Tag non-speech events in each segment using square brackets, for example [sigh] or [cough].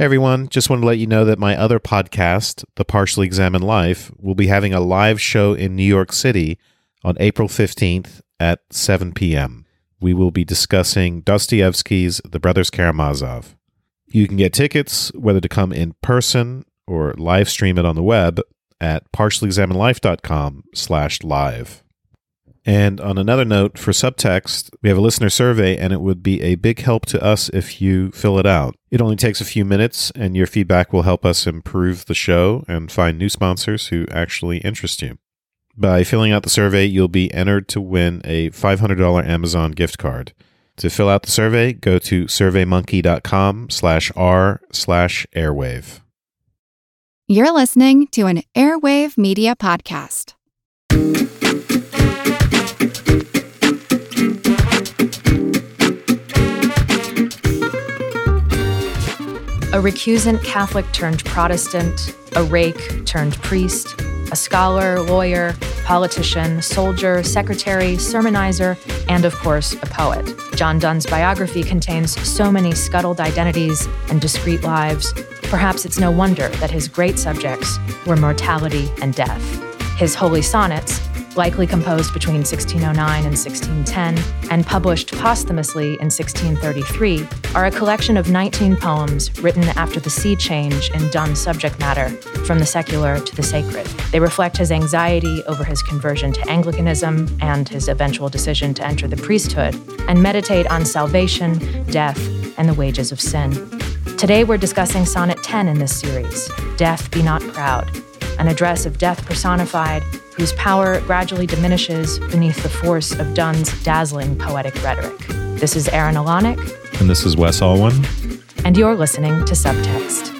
Everyone, just wanted to let you know that my other podcast, The Partially Examined Life, will be having a live show in New York City on April 15th at 7 p.m. We will be discussing Dostoevsky's The Brothers Karamazov. You can get tickets, whether to come in person or live stream it on the web at partiallyexaminedlife.com slash live. And on another note, for subtext, we have a listener survey, and it would be a big help to us if you fill it out. It only takes a few minutes, and your feedback will help us improve the show and find new sponsors who actually interest you. By filling out the survey, you'll be entered to win a $500 Amazon gift card. To fill out the survey, go to surveymonkey.com slash r slash airwave. You're listening to an Airwave Media Podcast. A recusant Catholic turned Protestant, a rake turned priest, a scholar, lawyer, politician, soldier, secretary, sermonizer, and of course, a poet. John Donne's biography contains so many scuttled identities and discrete lives. Perhaps it's no wonder that his great subjects were mortality and death. His holy sonnets, likely composed between 1609 and 1610 and published posthumously in 1633, are a collection of 19 poems written after the sea change in Donne's subject matter from the secular to the sacred. They reflect his anxiety over his conversion to Anglicanism and his eventual decision to enter the priesthood, and meditate on salvation, death, and the wages of sin. Today we're discussing Sonnet 10 in this series Death Be Not Proud, an address of death personified whose power gradually diminishes beneath the force of Donne's dazzling poetic rhetoric. This is Erin O'Luanaigh. And this is Wes Alwan. And you're listening to Subtext.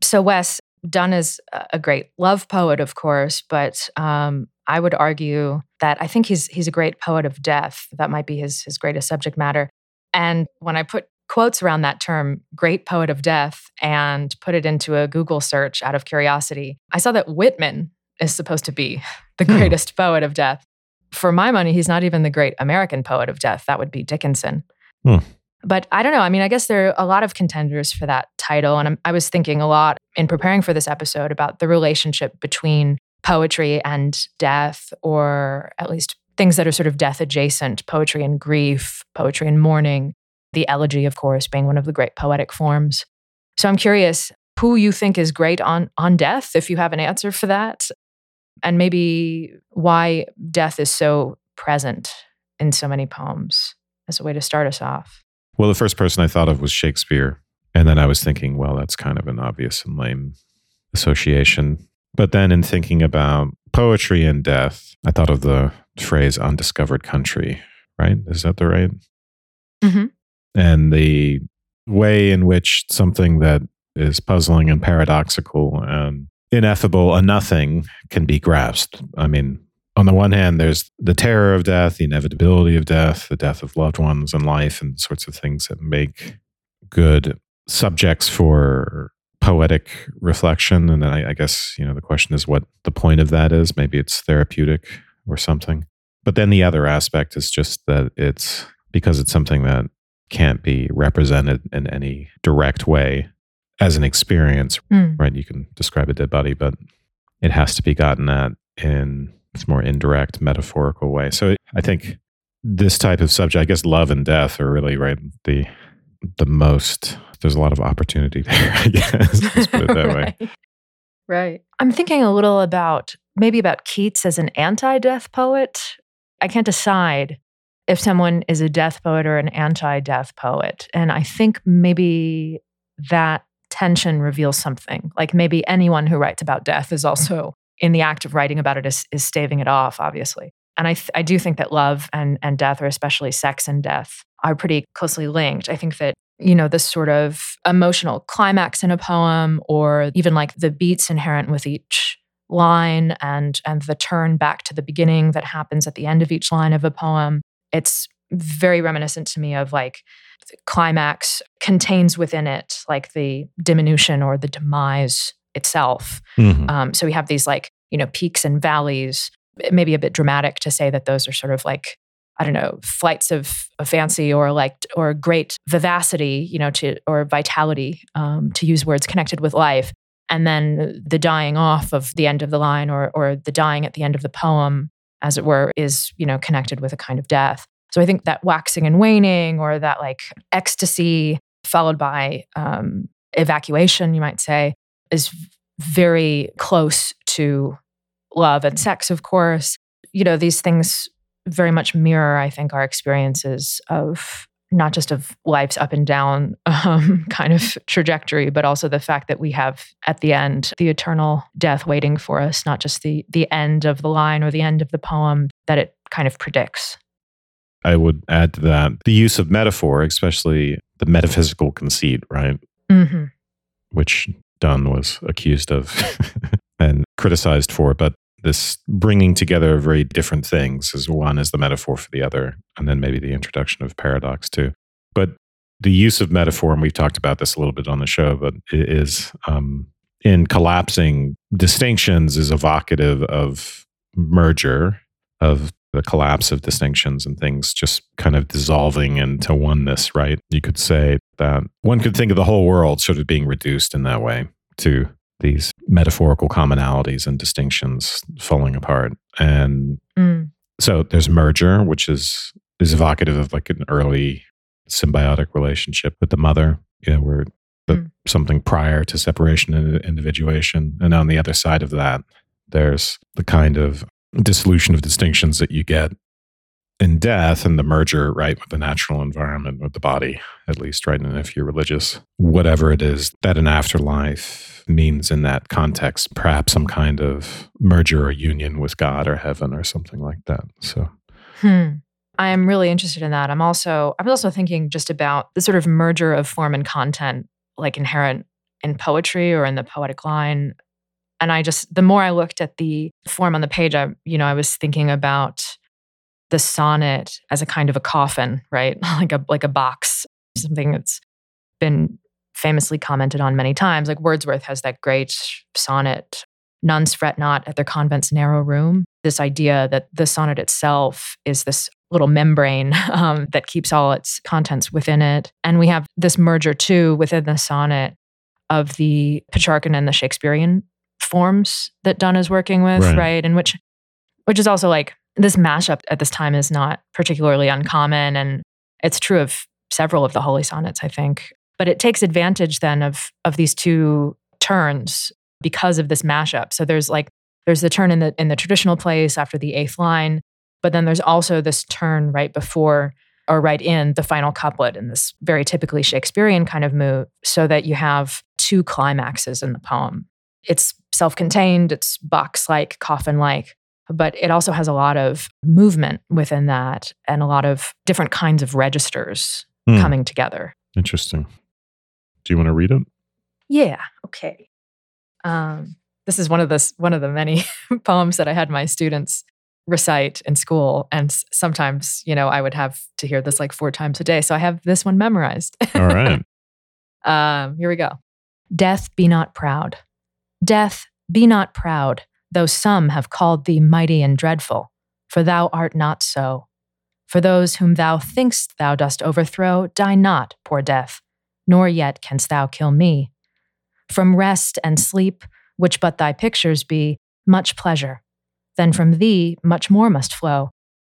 So, Wes, Donne is a great love poet, of course, but um, I would argue that I think he's he's a great poet of death. That might be his his greatest subject matter. And when I put quotes around that term, great poet of death, and put it into a Google search out of curiosity, I saw that Whitman is supposed to be [laughs] the hmm. greatest hmm. poet of death. For my money, he's not even the great American poet of death. That would be Dickinson. Hmm. But I don't know. I mean, I guess there are a lot of contenders for that title. And I'm, I was thinking a lot in preparing for this episode about the relationship between poetry and death, or at least things that are sort of death adjacent poetry and grief, poetry and mourning, the elegy, of course, being one of the great poetic forms. So I'm curious who you think is great on, on death, if you have an answer for that and maybe why death is so present in so many poems as a way to start us off. Well, the first person I thought of was Shakespeare. And then I was thinking, well, that's kind of an obvious and lame association. But then in thinking about poetry and death, I thought of the phrase undiscovered country, right? Is that the right? Mm-hmm. And the way in which something that is puzzling and paradoxical and ineffable, a nothing can be grasped. I mean, on the one hand, there's the terror of death, the inevitability of death, the death of loved ones and life, and sorts of things that make good subjects for poetic reflection. And then I, I, guess, you know, the question is what the point of that is. Maybe it's therapeutic or something. But then the other aspect is just that it's because it's something that can't be represented in any direct way as an experience, mm. right? You can describe a dead body, but it has to be gotten at in this more indirect, metaphorical way. So I think this type of subject, I guess love and death are really right the the most there's a lot of opportunity [laughs] there, I guess. Let's put it that [laughs] right. way. Right. I'm thinking a little about maybe about Keats as an anti-death poet. I can't decide if someone is a death poet or an anti-death poet. And I think maybe that tension reveals something. Like maybe anyone who writes about death is also in the act of writing about it is, is staving it off, obviously. And I, th- I do think that love and, and death, or especially sex and death, are pretty closely linked. I think that, you know, this sort of emotional climax in a poem, or even like the beats inherent with each line and and the turn back to the beginning that happens at the end of each line of a poem it's very reminiscent to me of like climax contains within it like the diminution or the demise itself. Mm-hmm. Um, so we have these like, you know, peaks and valleys. It may be a bit dramatic to say that those are sort of like I don't know, flights of, of fancy or like or great vivacity, you know, to or vitality, um, to use words connected with life, and then the dying off of the end of the line or or the dying at the end of the poem, as it were, is you know connected with a kind of death. So I think that waxing and waning, or that like ecstasy followed by um, evacuation, you might say, is very close to love and sex, of course. You know, these things very much mirror, I think, our experiences of not just of life's up and down [laughs] um, kind of trajectory, but also the fact that we have at the end the eternal death waiting for us, not just the the end of the line or the end of the poem that it kind of predicts. I would add to that the use of metaphor, especially the metaphysical conceit, right? Mm-hmm. Which Donne was accused of [laughs] and criticized for, but this bringing together of very different things is one is the metaphor for the other, and then maybe the introduction of paradox too. But the use of metaphor, and we've talked about this a little bit on the show, but it is um, in collapsing distinctions is evocative of merger, of the collapse of distinctions and things just kind of dissolving into oneness, right? You could say that one could think of the whole world sort of being reduced in that way to these metaphorical commonalities and distinctions falling apart. And mm. so there's merger, which is is evocative of like an early symbiotic relationship with the mother, you know, where the, mm. something prior to separation and individuation. And on the other side of that, there's the kind of dissolution of distinctions that you get in death and the merger, right, with the natural environment, with the body, at least, right? And if you're religious, whatever it is that an afterlife means in that context, perhaps some kind of merger or union with God or heaven or something like that. So, hmm. I am really interested in that. I'm also, I was also thinking just about the sort of merger of form and content, like inherent in poetry or in the poetic line. And I just, the more I looked at the form on the page, I, you know, I was thinking about the sonnet as a kind of a coffin, right? [laughs] like a like a box, something that's been famously commented on many times. Like Wordsworth has that great sonnet, Nuns fret not at their convent's narrow room. This idea that the sonnet itself is this little membrane [laughs] um, that keeps all its contents within it. And we have this merger too within the sonnet of the Petrarchan and the Shakespearean forms that Donne is working with, right? right? And which which is also like this mashup at this time is not particularly uncommon. And it's true of several of the holy sonnets, I think. But it takes advantage then of, of these two turns because of this mashup. So there's like, there's the turn in the in the traditional place after the eighth line, but then there's also this turn right before or right in the final couplet in this very typically Shakespearean kind of move, so that you have two climaxes in the poem. It's self-contained, it's box-like, coffin-like, but it also has a lot of movement within that and a lot of different kinds of registers mm. coming together. Interesting. Do you want to read it? Yeah. Okay. Um, this is one of the one of the many [laughs] poems that I had my students recite in school, and sometimes you know I would have to hear this like four times a day. So I have this one memorized. All right. [laughs] um, here we go. Death, be not proud. Death, be not proud though some have called thee mighty and dreadful, for thou art not so. For those whom thou think'st thou dost overthrow die not, poor death, nor yet canst thou kill me. From rest and sleep, which but thy pictures be, much pleasure. Then from thee much more must flow.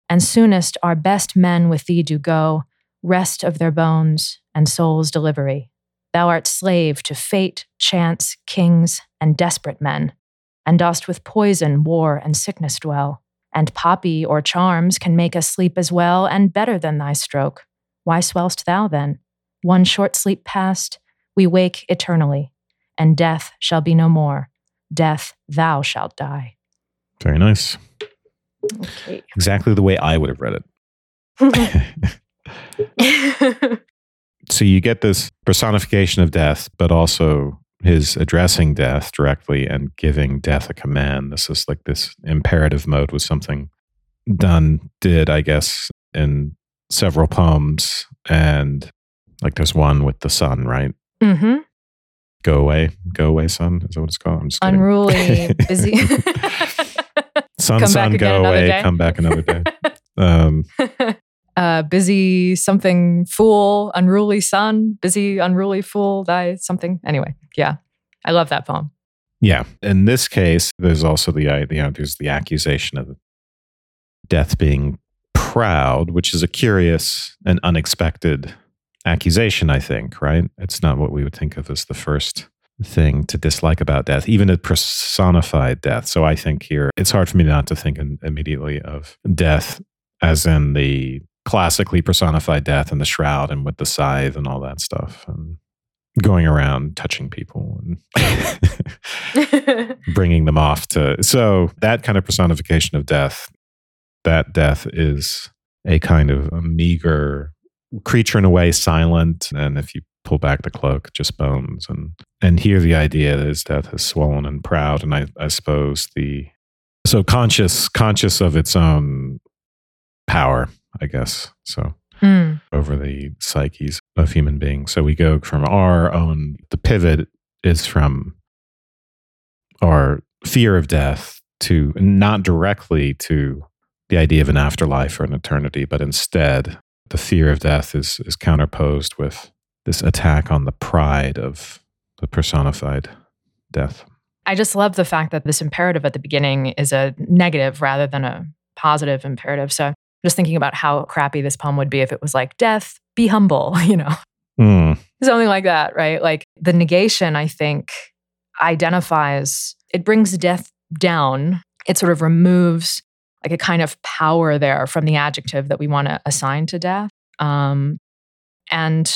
And soonest our best men with thee do go, rest of their bones and soul's delivery. Thou art slave to fate, chance, kings, and desperate men and dost with poison, war, and sickness dwell. And poppy or charms can make us sleep as well and better than thy stroke. Why swell'st thou then? One short sleep past, we wake eternally, and death shall be no more. Death, thou shalt die. Very nice. Okay. Exactly the way I would have read it. [laughs] [laughs] [laughs] so you get this personification of death, but also his addressing death directly and giving death a command. This is like this imperative mode was something Donne did, I guess, in several poems. And like there's one with the sun, right? Mm-hmm. Go away, go away, sun. Is that what it's called? I'm just kidding. unruly, [laughs] busy. sun, sun, go away, day. come back another day. [laughs] Um, [laughs] uh, busy something fool, unruly son, busy unruly fool, die something. Anyway, yeah, I love that poem. yeah. In this case, there's also the uh, you know there's the accusation of death being proud, which is a curious and unexpected accusation. I think, right? It's not what we would think of as the first thing to dislike about death, even a personified death. So I think here it's hard for me not to think in, immediately of death as in the classically personified death and the shroud and with the scythe and all that stuff and going around touching people and [laughs] bringing them off to so that kind of personification of death that death is a kind of a meager creature in a way silent and if you pull back the cloak just bones. And and here the idea is death is swollen and proud and i i suppose the so conscious conscious of its own power i guess so Mm. over the psyches of human beings. So we go from our own, the pivot is from our fear of death to not directly to the idea of an afterlife or an eternity, but instead the fear of death is, is counterposed with this attack on the pride of the personified death. I just love the fact that this imperative at the beginning is a negative rather than a positive imperative. So just thinking about how crappy this poem would be if it was like, death, be humble, [laughs] you know, Hmm. something like that, right? Like the negation, I think, identifies, it brings death down. It sort of removes like a kind of power there from the adjective that we want to assign to death. Um, and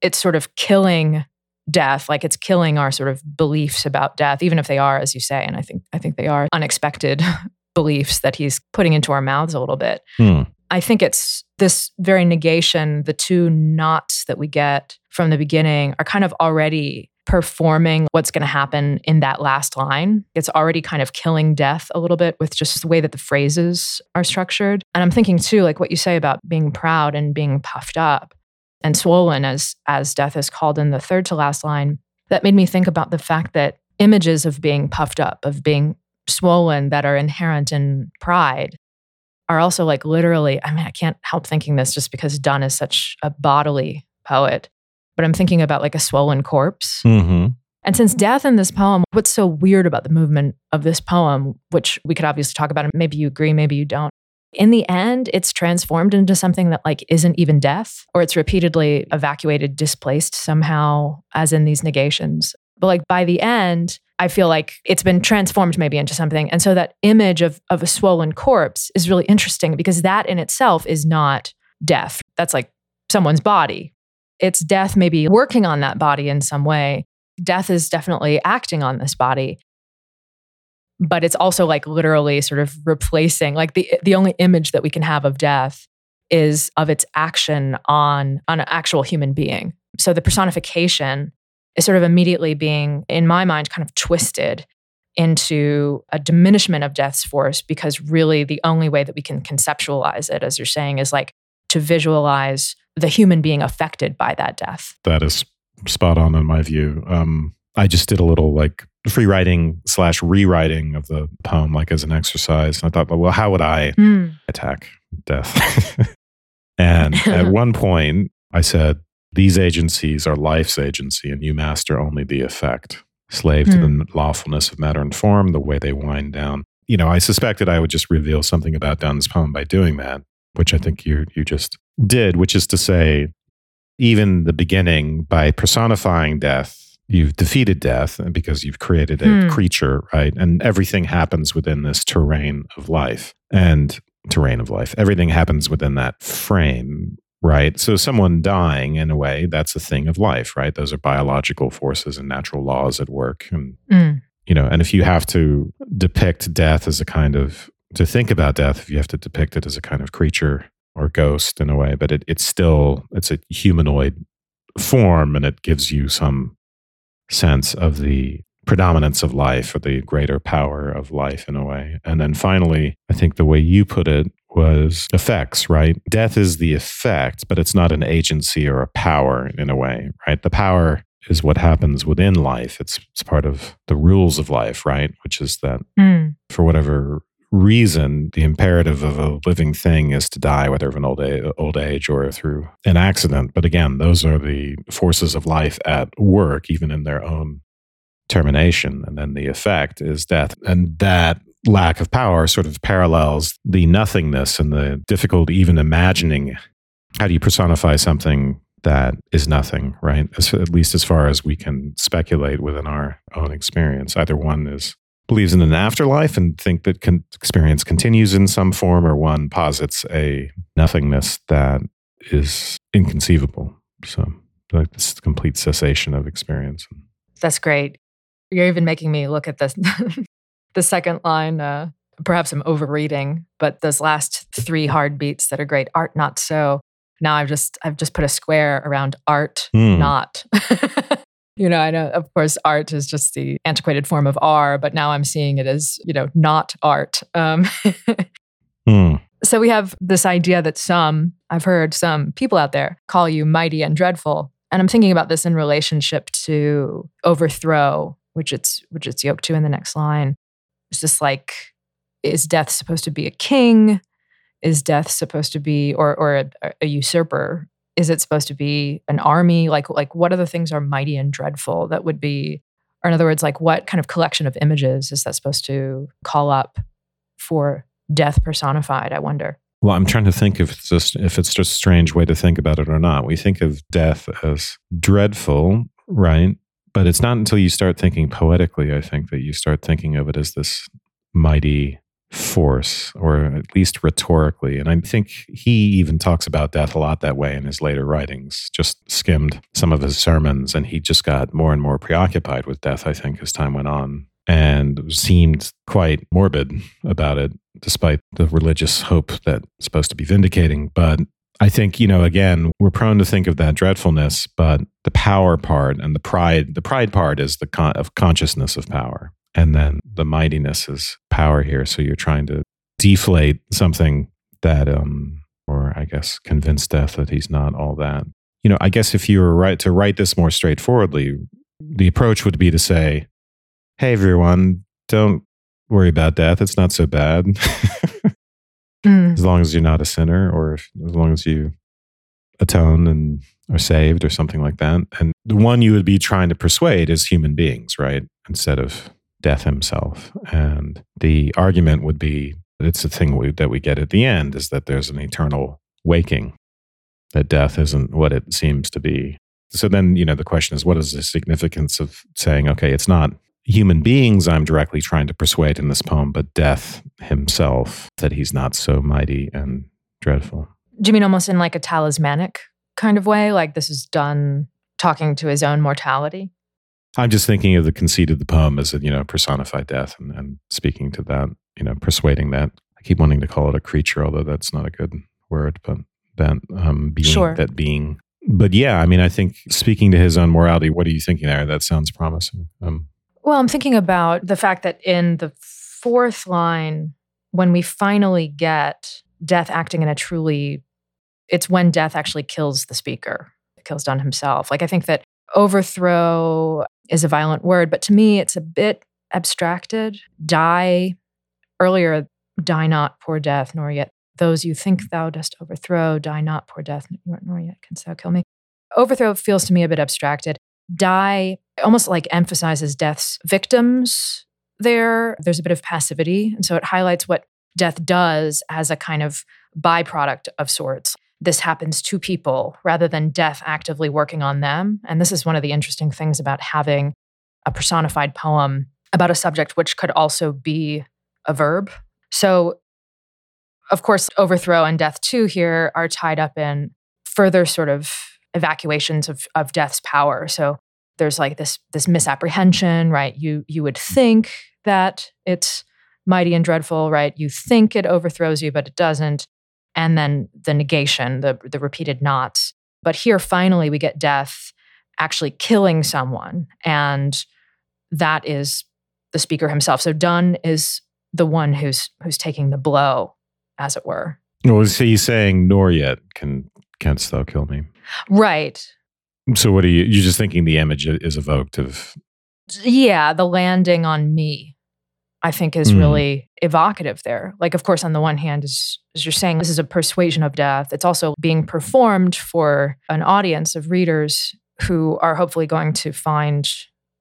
it's sort of killing death like it's killing our sort of beliefs about death even if they are as you say and i think i think they are unexpected [laughs] beliefs that he's putting into our mouths a little bit Hmm. I think it's this very negation, the two knots that we get from the beginning are kind of already performing what's going to happen in that last line. It's already kind of killing death a little bit with just the way that the phrases are structured. And I'm thinking too, like what you say about being proud and being puffed up and swollen as as death is called in the third to last line. That made me think about the fact that images of being puffed up, of being swollen that are inherent in pride are also like literally, I mean, I can't help thinking this just because Donne is such a bodily poet, but I'm thinking about like a swollen corpse. hmm And since death in this poem, what's so weird about the movement of this poem, which we could obviously talk about, and maybe you agree, maybe you don't. In the end, it's transformed into something that like isn't even death, or it's repeatedly evacuated, displaced somehow, as in these negations. But like by the end, I feel like it's been transformed maybe into something. And so that image of, of a swollen corpse is really interesting because that in itself is not death. That's like someone's body. It's death maybe working on that body in some way. Death is definitely acting on this body. But it's also like literally sort of replacing, like the the only image that we can have of death is of its action on, on an actual human being. So the personification is sort of immediately being, in my mind, kind of twisted into a diminishment of death's force because really the only way that we can conceptualize it, as you're saying, is like to visualize the human being affected by that death. That is spot on in my view. Um, I just did a little like free writing slash rewriting of the poem, like as an exercise. And I thought, well, how would I Hmm. attack death? [laughs] and at [laughs] one point, I said, These agencies are life's agency, and you master only the effect. Slave to the lawfulness of matter and form, the way they wind down. You know, I suspected I would just reveal something about Donne's poem by doing that, which I think you you just did, which is to say, even the beginning, by personifying death, you've defeated death because you've created a Hmm. creature, right? And everything happens within this terrain of life and terrain of life. Everything happens within that frame, right? So someone dying in a way, that's a thing of life, right? Those are biological forces and natural laws at work. And Mm. you know, and if you have to depict death as a kind of to think about death, if you have to depict it as a kind of creature or ghost in a way, but it, it's still it's a humanoid form and it gives you some sense of the predominance of life or the greater power of life in a way. And then finally, I think the way you put it was effects, right? Death is the effect, but it's not an agency or a power in a way, right? The power is what happens within life. It's, it's part of the rules of life, right? Which is that Mm. for whatever reason, the imperative of a living thing is to die, whether of an old age, old age or through an accident. But again, those are the forces of life at work, even in their own termination. And then the effect is death. And that lack of power sort of parallels the nothingness and the difficult even imagining how do you personify something that is nothing, right? As, at least as far as we can speculate within our own experience. Either one is believes in an afterlife and think that con- experience continues in some form, or one posits a nothingness that is inconceivable. So, like this complete cessation of experience. That's great. You're even making me look at this. [laughs] the second line, uh, perhaps I'm overreading, but those last three hard beats that are great. Art not so. Now I've just I've just put a square around art Hmm. not. [laughs] you know, I know of course art is just the antiquated form of R, but now I'm seeing it as, you know, not art. Um, [laughs] Hmm. so we have this idea that some, I've heard some people out there call you mighty and dreadful. And I'm thinking about this in relationship to overthrow, which it's which it's yoked to in the next line. It's just like, is death supposed to be a king? Is death supposed to be or or a, a usurper? Is it supposed to be an army? Like like what other things are mighty and dreadful that would be, or in other words, like what kind of collection of images is that supposed to call up for death personified? I wonder. Well, I'm trying to think if it's just if it's just a strange way to think about it or not. We think of death as dreadful, right? But it's not until you start thinking poetically, I think, that you start thinking of it as this mighty force, or at least rhetorically. And I think he even talks about death a lot that way in his later writings. Just skimmed some of his sermons, and he just got more and more preoccupied with death, I think, as time went on, and seemed quite morbid about it, despite the religious hope that's supposed to be vindicating. But I think, you know, again, we're prone to think of that dreadfulness, but the power part and the pride, the pride part is the con- of consciousness of power. And then the mightiness is power here. So you're trying to deflate something that, um, or I guess convince death that he's not all that. You know, I guess if you were right to write this more straightforwardly, the approach would be to say, Hey, everyone, don't worry about death. It's not so bad. [laughs] Mm. as long as you're not a sinner or if, as long as you atone and are saved or something like that. And the one you would be trying to persuade is human beings, right? Instead of death himself. And the argument would be it's the thing we, that we get at the end is that there's an eternal waking, that death isn't what it seems to be. So then, you know, the question is what is the significance of saying, okay, it's not human beings I'm directly trying to persuade in this poem, but death himself, that he's not so mighty and dreadful. Do you mean almost in like a talismanic kind of way? Like this is Donne talking to his own mortality? I'm just thinking of the conceit of the poem as, a, you know, personified death and, and speaking to that, you know, persuading that. I keep wanting to call it a creature, although that's not a good word, but that um, being, Sure. that being. But yeah, I mean, I think speaking to his own morality, what are you thinking there? That sounds promising. Um, Well, I'm thinking about the fact that in the fourth line, when we finally get death acting in a truly, it's when death actually kills the speaker, kills Donne himself. Like, I think that overthrow is a violent word, but to me, it's a bit abstracted. Die, earlier, die not, poor death, nor yet those you think thou dost overthrow, die not, poor death, nor yet canst thou kill me. Overthrow feels to me a bit abstracted. Die almost like emphasizes death's victims there. There's a bit of passivity. And so it highlights what death does as a kind of byproduct of sorts. This happens to people rather than death actively working on them. And this is one of the interesting things about having a personified poem about a subject which could also be a verb. So, of course, overthrow and death too here are tied up in further sort of evacuations of, of death's power. So there's like this this misapprehension, right? You you would think that it's mighty and dreadful, right? You think it overthrows you, but it doesn't. And then the negation, the the repeated nots. But here finally we get death actually killing someone. And that is the speaker himself. So Donne is the one who's who's taking the blow, as it were. well, so he's saying, nor yet can canst thou kill me. Right. So what are you, you're just thinking the image is evoked of, Yeah, the landing on me. I think is Mm. really evocative there. Like, of course, on the one hand, as, as you're saying, this is a persuasion of death. It's also being performed for an audience of readers who are hopefully going to find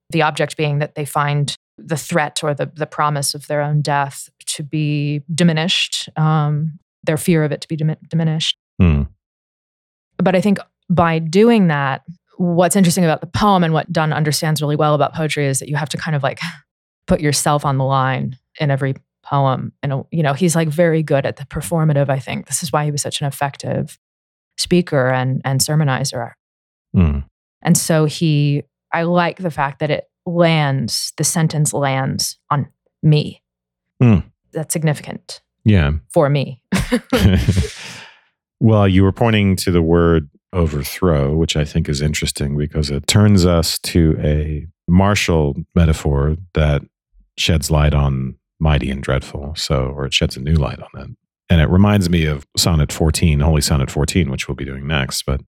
the object being that they find the threat or the, the promise of their own death to be diminished, um, their fear of it to be dimi- diminished. Hmm. But I think by doing that, what's interesting about the poem and what Donne understands really well about poetry is that you have to kind of like put yourself on the line in every poem. And, you know, he's like very good at the performative, I think. This is why he was such an effective speaker and, and sermonizer. Hmm. And so he, I like the fact that it lands, the sentence lands on me. Hmm. That's significant Yeah. for me. [laughs] well, you were pointing to the word overthrow, which I think is interesting because it turns us to a martial metaphor that sheds light on mighty and dreadful. So, or it sheds a new light on it. And it reminds me of Sonnet 14, Holy Sonnet 14, which we'll be doing next, but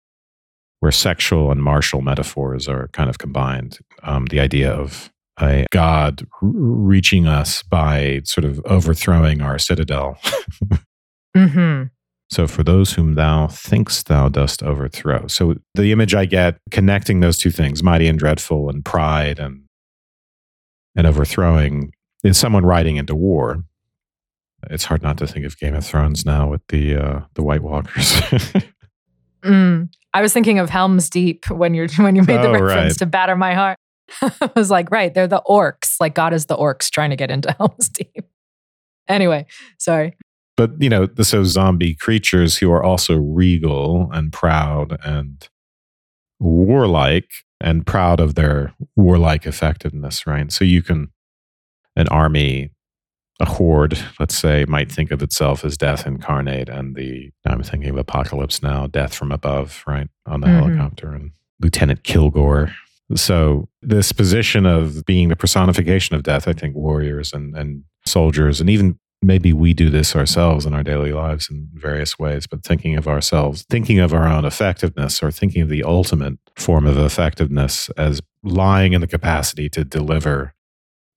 where sexual and martial metaphors are kind of combined. Um, the idea of a God reaching us by sort of overthrowing our citadel. [laughs] hmm So, for those whom thou thinkst thou dost overthrow. So, the image I get connecting those two things, mighty and dreadful, and pride and and overthrowing, is someone riding into war. It's hard not to think of Game of Thrones now with the uh, the White Walkers. [laughs] Mm. I was thinking of Helm's Deep when you're [laughs] when you made the Oh, reference right. to batter my heart. [laughs] I was like, right, they're the orcs. Like God is the orcs trying to get into Helm's Deep. Anyway, sorry. But you know, the so zombie creatures who are also regal and proud and warlike and proud of their warlike effectiveness, right? So you can an army, a horde, let's say, might think of itself as death incarnate, and the I'm thinking of apocalypse now, death from above, right, on the Mhm. helicopter, and Lieutenant Kilgore. So this position of being the personification of death, I think warriors and and soldiers, and even maybe we do this ourselves in our daily lives in various ways, but thinking of ourselves, thinking of our own effectiveness, or thinking of the ultimate form of effectiveness as lying in the capacity to deliver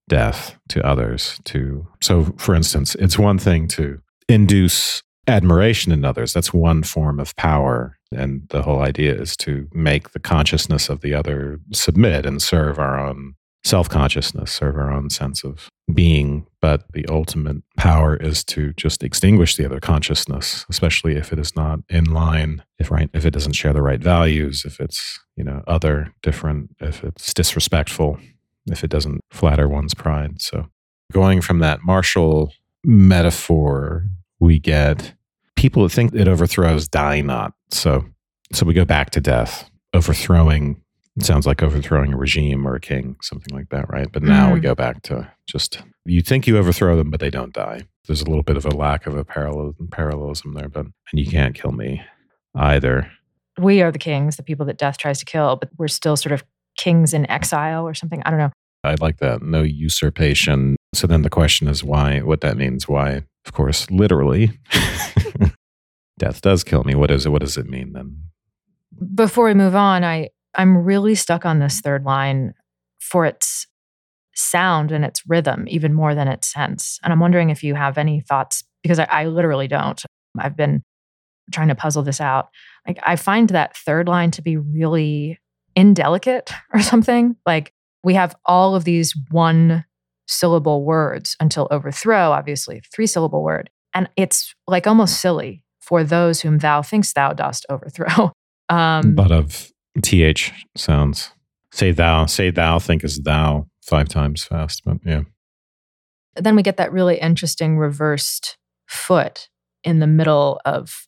death to others to so for instance it's one thing to induce admiration in others. That's one form of power. And the whole idea is to make the consciousness of the other submit and serve our own self-consciousness serve our own sense of being but the ultimate power is to just extinguish the other consciousness especially if it is not in line if right if it doesn't share the right values if it's you know other different if it's disrespectful if it doesn't flatter one's pride. So, going from that martial metaphor, we get people that think it overthrows die not. So, so we go back to death. Overthrowing sounds like overthrowing a regime or a king, something like that, right? But now we Mhm. go back to just you think you overthrow them, but they don't die. There's a little bit of a lack of a parallelism, parallelism there, but and you can't kill me either. We are the kings, the people that death tries to kill, but we're still sort of kings in exile or something. I don't know. I like that. No usurpation. So then the question is why, what that means. Why, of course, literally, [laughs] death does kill me. What is it? What does it mean then? Before we move on, I I'm really stuck on this third line for its sound and its rhythm even more than its sense. And I'm wondering if you have any thoughts because I, I literally don't. I've been trying to puzzle this out. Like I find that third line to be really indelicate [laughs] or something. Like we have all of these one syllable words until overthrow, obviously, three syllable word. And it's like almost silly for those whom thou thinkst thou dost overthrow. [laughs] Um, but of th sounds. Say thou. Say thou. Think as thou five times fast. But yeah. then we get that really interesting reversed foot in the middle of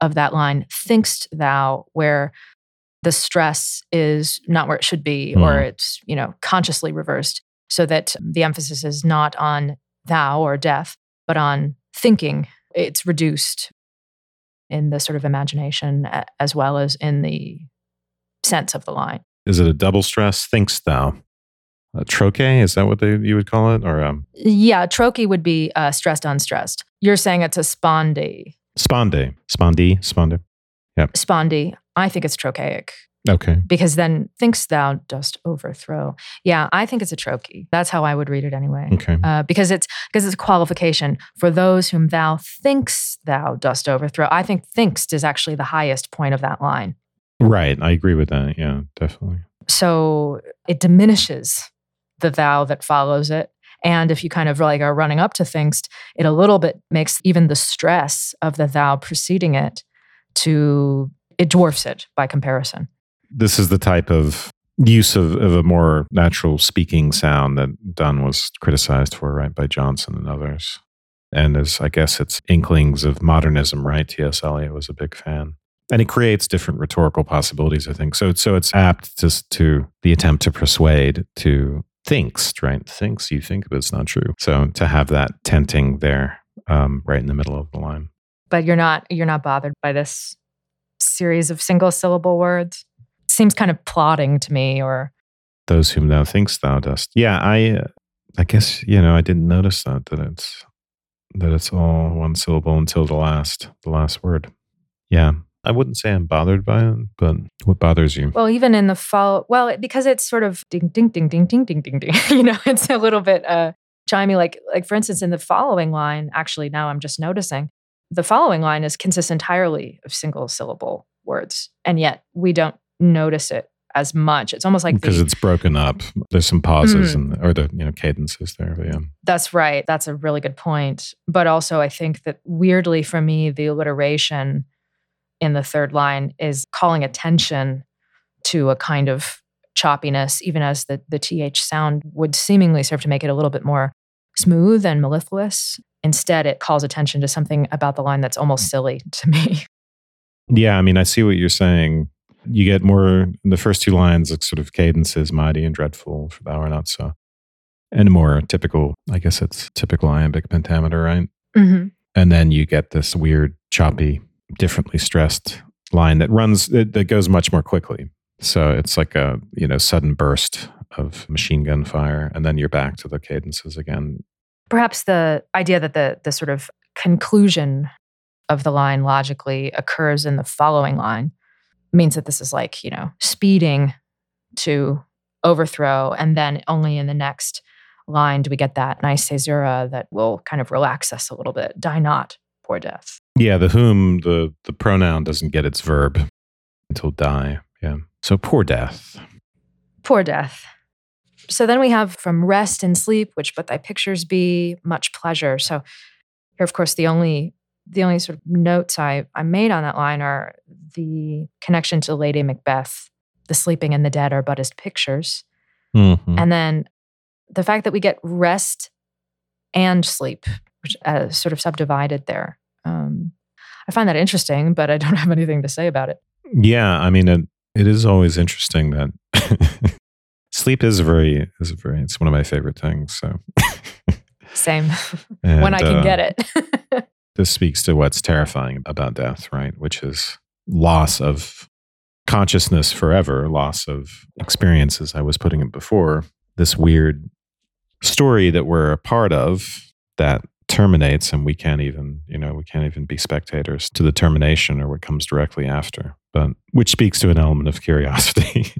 of that line thinkst thou where the stress is not where it should be or Mhm. it's you know consciously reversed so that the emphasis is not on thou or death but on thinking it's reduced in the sort of imagination as well as in the sense of the line Is it a double stress? Thinkst thou? A trochee? Is that what they, you would call it? Or um, yeah trochee would be uh, stressed unstressed you're saying it's a spondy sponde? Spondy? Sponde? spondy. I think it's trochaic. Okay. because then thinkst thou dost overthrow. Yeah, I think it's a trochee. That's how I would read it anyway. Okay. Uh, because it's because it's a qualification for those whom thou thinkst thou dost overthrow. I think thinkst is actually the highest point of that line. Right. I agree with that. Yeah, definitely. So it diminishes the thou that follows it. And if you kind of like are running up to things, it a little bit makes even the stress of the thou preceding it to it dwarfs it by comparison. This is the type of use of, of a more natural speaking sound that Donne was criticized for, right, by Johnson and others. And as I guess it's inklings of modernism, right? T.S. Eliot was a big fan. And it creates different rhetorical possibilities, I think. So, so it's apt just to the attempt to persuade to thinks, right? Thinks you think, but it's not true. So to have that tenting there, um, right in the middle of the line. But you're not you're not bothered by this series of single syllable words. seems kind of plotting to me or Those whom thou thinkst thou dost. Yeah, I, uh, I guess you know I didn't notice that that it's that it's all one syllable until the last the last word. Yeah, I wouldn't say I'm bothered by it, but what bothers you? Well, even in the fall, well, because it's sort of ding, ding, ding, ding, ding, ding, ding, ding. [laughs] You know, it's a little bit uh, chimey. Like, like for instance, in the following line, actually, now I'm just noticing the following line is consists entirely of single syllable words, and yet we don't notice it as much. It's almost like because the, it's broken up. There's some pauses Mm. and or the you know cadences there. But yeah. that's right. That's a really good point. But also, I think that weirdly for me, the alliteration in the third line is calling attention to a kind of choppiness, even as the, the TH sound would seemingly serve to make it a little bit more smooth and mellifluous. Instead, it calls attention to something about the line that's almost silly [laughs] to me. Yeah, I mean, I see what you're saying. You get more in the first two lines, like sort of cadences, mighty and dreadful, for thou art not so. And more typical, I guess it's typical iambic pentameter, right? Mm-hmm. And then you get this weird, choppy, differently stressed line that runs, that, goes much more quickly. So it's like a, you know, sudden burst of machine gun fire. And then you're back to the cadences again. Perhaps the idea that the, the sort of conclusion of the line logically occurs in the following line means that this is like, you know, speeding to overthrow. And then only in the next line do we get that nice caesura that will kind of relax us a little bit. Die not, poor death. Yeah, the whom, the, the pronoun doesn't get its verb until die. Yeah. So poor death. Poor death. So then we have from rest and sleep, which but thy pictures be much pleasure. So here, of course, the only the only sort of notes I, I made on that line are the connection to Lady Macbeth. The sleeping and the dead are but as pictures. Mhm. And then the fact that we get rest and sleep, uh, sort of subdivided there. Um, I find that interesting, but I don't [laughs] have anything to say about it. Yeah, I mean, it, it is always interesting that [laughs] sleep is very is a very it's one of my favorite things. So Same [laughs] when I can uh, get it. this speaks to what's terrifying about death, right? Which is loss of consciousness forever, loss of experiences. I was putting it before this weird story that we're a part of that terminates and we can't even you know we can't even be spectators to the termination or what comes directly after but which speaks to an element of curiosity.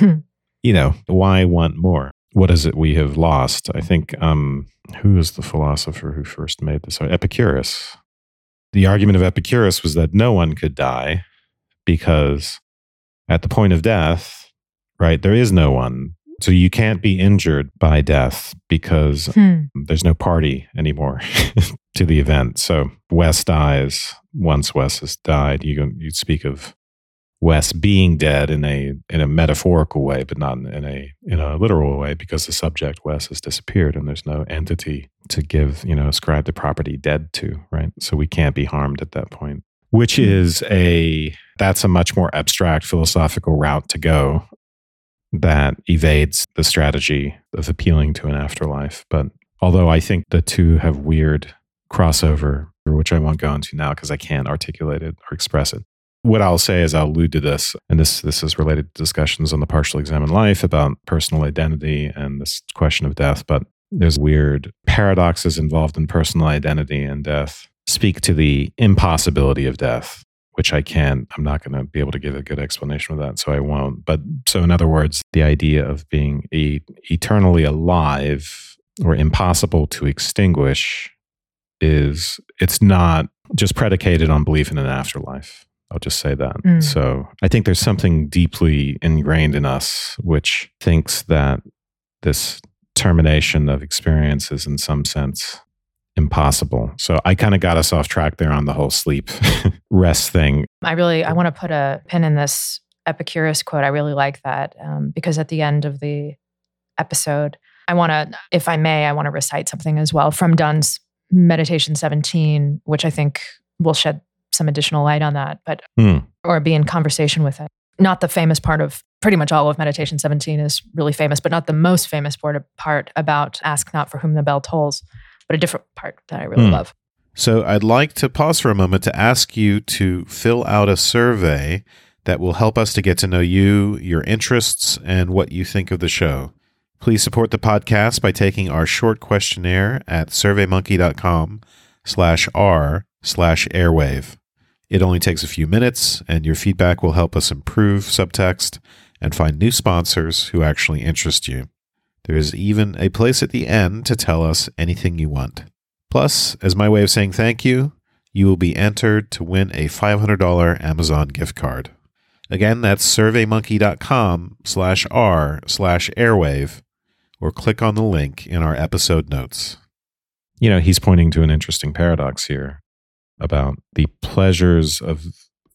[laughs] You know why want more? What is it we have lost? I think um who is the philosopher who first made this? Epicurus. The argument of epicurus was that no one could die because at the point of death right there is no one so you can't be injured by death because Hmm. there's no party anymore [laughs] to the event. So Wes dies. Once Wes has died, you you speak of Wes being dead in a in a metaphorical way, but not in a in a literal way, because the subject Wes has disappeared and there's no entity to give you know ascribe the property dead to. Right. So we can't be harmed at that point, which is a that's a much more abstract philosophical route to go that evades the strategy of appealing to an afterlife. But although I think the two have weird crossover, which I won't go into now because I can't articulate it or express it. What I'll say is I'll allude to this, and this this is related to discussions on the partial examined life about personal identity and this question of death. But there's weird paradoxes involved in personal identity and death speak to the impossibility of death, which I can't, I'm not going to be able to give a good explanation of that, so I won't. But so, in other words, the idea of being e- eternally alive or impossible to extinguish is it's not just predicated on belief in an afterlife. I'll just say that. Mm. So I think there's something deeply ingrained in us which thinks that this termination of experience is in some sense impossible. So I kind of got us off track there on the whole sleep [laughs] rest thing. I really I want to put a pin in this Epicurus quote. I really like that um, because at the end of the episode, I want to, if I may, I want to recite something as well from Donne's Meditation 17, which I think will shed some additional light on that, but Hmm. or be in conversation with it. Not the famous part of pretty much all of Meditation 17 is really famous, but not the most famous part, part about ask not for whom the bell tolls, but a different part that I really Hmm. love. So I'd like to pause for a moment to ask you to fill out a survey that will help us to get to know you, your interests, and what you think of the show. Please support the podcast by taking our short questionnaire at surveymonkey.com slash r slash airwave. It only takes a few minutes, and your feedback will help us improve subtext and find new sponsors who actually interest you. There is even a place at the end to tell us anything you want. Plus, as my way of saying thank you, you will be entered to win a $500 Amazon gift card. Again, that's surveymonkey.com slash r slash airwave, or click on the link in our episode notes. You know, he's pointing to an interesting paradox here about the pleasures of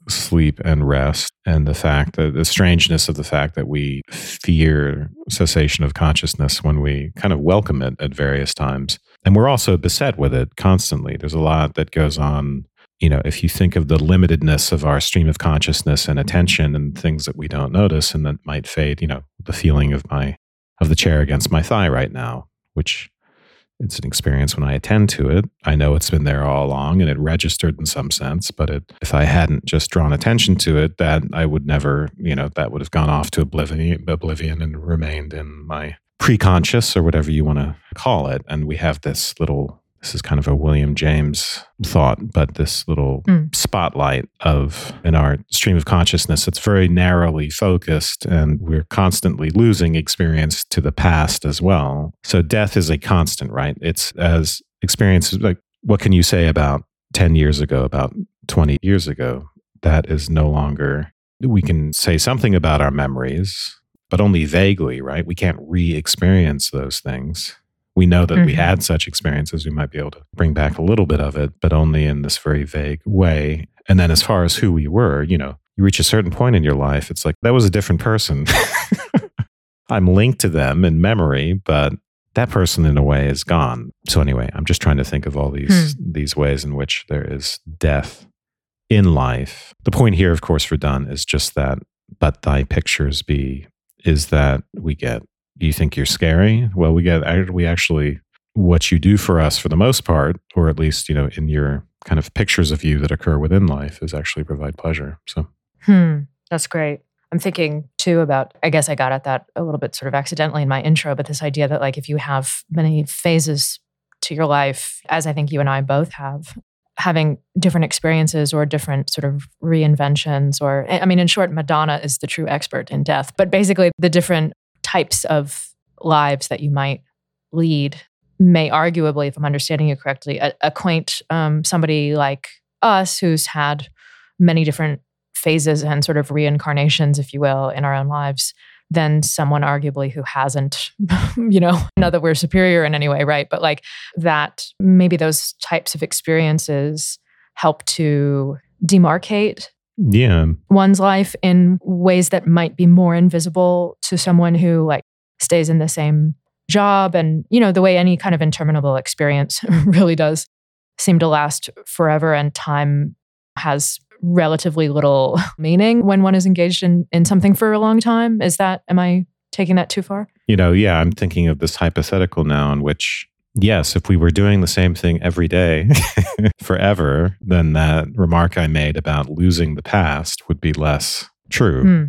sleep and rest and the fact that the strangeness of the fact that we fear cessation of consciousness when we kind of welcome it at various times. And we're also beset with it constantly. There's a lot that goes on. You know, if you think of the limitedness of our stream of consciousness and attention and things that we don't notice and that might fade, you know, the feeling of my of the chair against my thigh right now, which it's an experience when I attend to it. I know it's been there all along and it registered in some sense, but it, if I hadn't just drawn attention to it, that I would never, you know, that would have gone off to oblivion, oblivion and remained in my preconscious or whatever you want to call it. And we have this little, this is kind of a William James thought, but this little Mm. spotlight of in our stream of consciousness that's very narrowly focused and we're constantly losing experience to the past as well. So death is a constant, right? It's as experiences like what can you say about 10 years ago, about 20 years ago? That is no longer we can say something about our memories, but only vaguely, right? We can't re-experience those things. We know that we Mhm. had such experiences. We might be able to bring back a little bit of it, but only in this very vague way. And then, as far as who we were, you know, you reach a certain point in your life, it's like that was a different person. [laughs] I'm linked to them in memory, but that person, in a way, is gone. So, anyway, I'm just trying to think of all these these ways in which there is death in life. The point here, of course, for Donne is just that. But thy pictures be is that we get you think you're scary well we get we actually what you do for us for the most part or at least you know in your kind of pictures of you that occur within life is actually provide pleasure so Hmm, that's great. I'm thinking too about, I guess I got at that a little bit sort of accidentally in my intro, but this idea that like if you have many phases to your life, as I think you and I both have, having different experiences or different sort of reinventions, or I mean, in short, Madonna is the true expert in death, but basically the different types of lives that you might lead may arguably, if I'm understanding you correctly, acquaint um, somebody like us who's had many different phases and sort of reincarnations, if you will, in our own lives than someone arguably who hasn't, [laughs] you know, [laughs] not that we're superior in any way, right? But like that, maybe those types of experiences help to demarcate yeah. one's life in ways that might be more invisible to someone who like stays in the same job. And you know the way any kind of interminable experience [laughs] really does seem to last forever and time has relatively little [laughs] meaning when one is engaged in in something for a long time. Is that am i taking that too far? You know yeah i'm thinking of this hypothetical now in which yes if we were doing the same thing every day [laughs] forever then that remark i made about losing the past would be less true Hmm.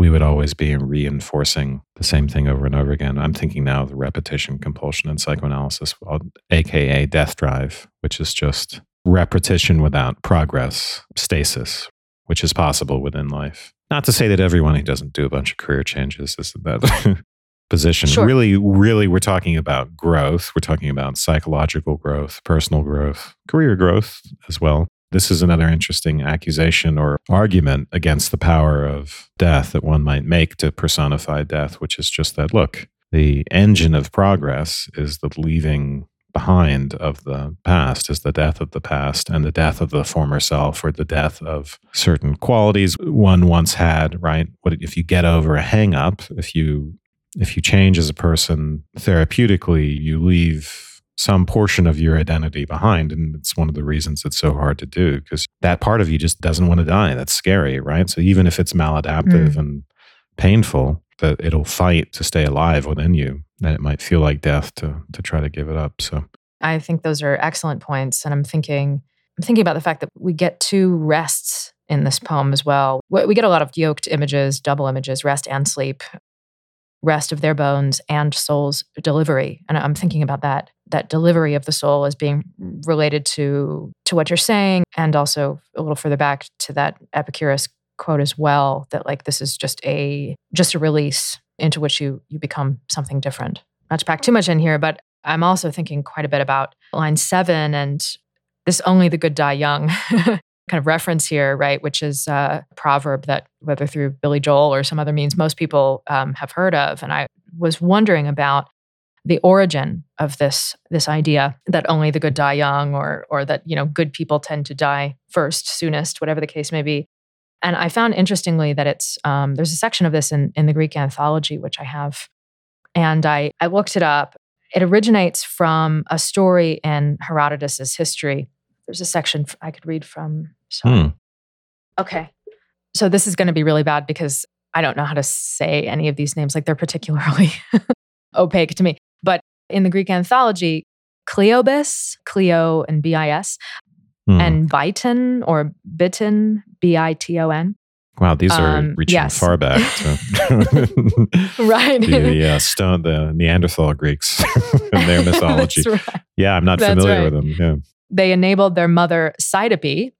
we would always be reinforcing the same thing over and over again. I'm thinking now of the repetition compulsion in psychoanalysis, uh, aka death drive, which is just repetition without progress, stasis. which is possible within life. Not to say that everyone who doesn't do a bunch of career changes is that [laughs] position. Sure. Really, really, we're talking about growth. We're talking about psychological growth, personal growth, career growth as well. This is another interesting accusation or argument against the power of death that one might make to personify death, which is just that look, the engine of progress is the leaving behind of the past is the death of the past and the death of the former self or the death of certain qualities one once had right what if you get over a hang up if you if you change as a person therapeutically you leave some portion of your identity behind and it's one of the reasons it's so hard to do because that part of you just doesn't want to die that's scary right so even if it's maladaptive Mm. and painful that it'll fight to stay alive within you and it might feel like death to to try to give it up so I think those are excellent points. And I'm thinking, I'm thinking about the fact that we get two rests in this poem as well. We we get a lot of yoked images, double images, rest and sleep, rest of their bones and soul's delivery. And I'm thinking about that, that delivery of the soul as being related to to what you're saying, and also a little further back to that Epicurus quote as well, that like this is just a just a release into which you you become something different. Not to pack too much in here, but I'm also thinking quite a bit about line seven and this only the good die young [laughs] kind of reference here, right? Which is a proverb that, whether through Billy Joel or some other means, most people um, have heard of. And I was wondering about the origin of this this idea that only the good die young, or or that you know good people tend to die first, soonest, whatever the case may be. And I found interestingly that it's um, there's a section of this in in the Greek anthology which I have, and I I looked it up it originates from a story in Herodotus's history. There's a section I could read from. Sorry. Hmm. Okay. So this is going to be really bad because I don't know how to say any of these names. Like they're particularly [laughs] opaque to me. But in the Greek anthology, Cleobis, Cleo and B I S, Hmm. and Biton or Biton, B I T O N. wow these are um, reaching yes. far back to [laughs] Right. the, the uh, stone the neanderthal greeks [laughs] and their mythology right. yeah i'm not That's familiar right. with them yeah they enabled their mother Cydippe,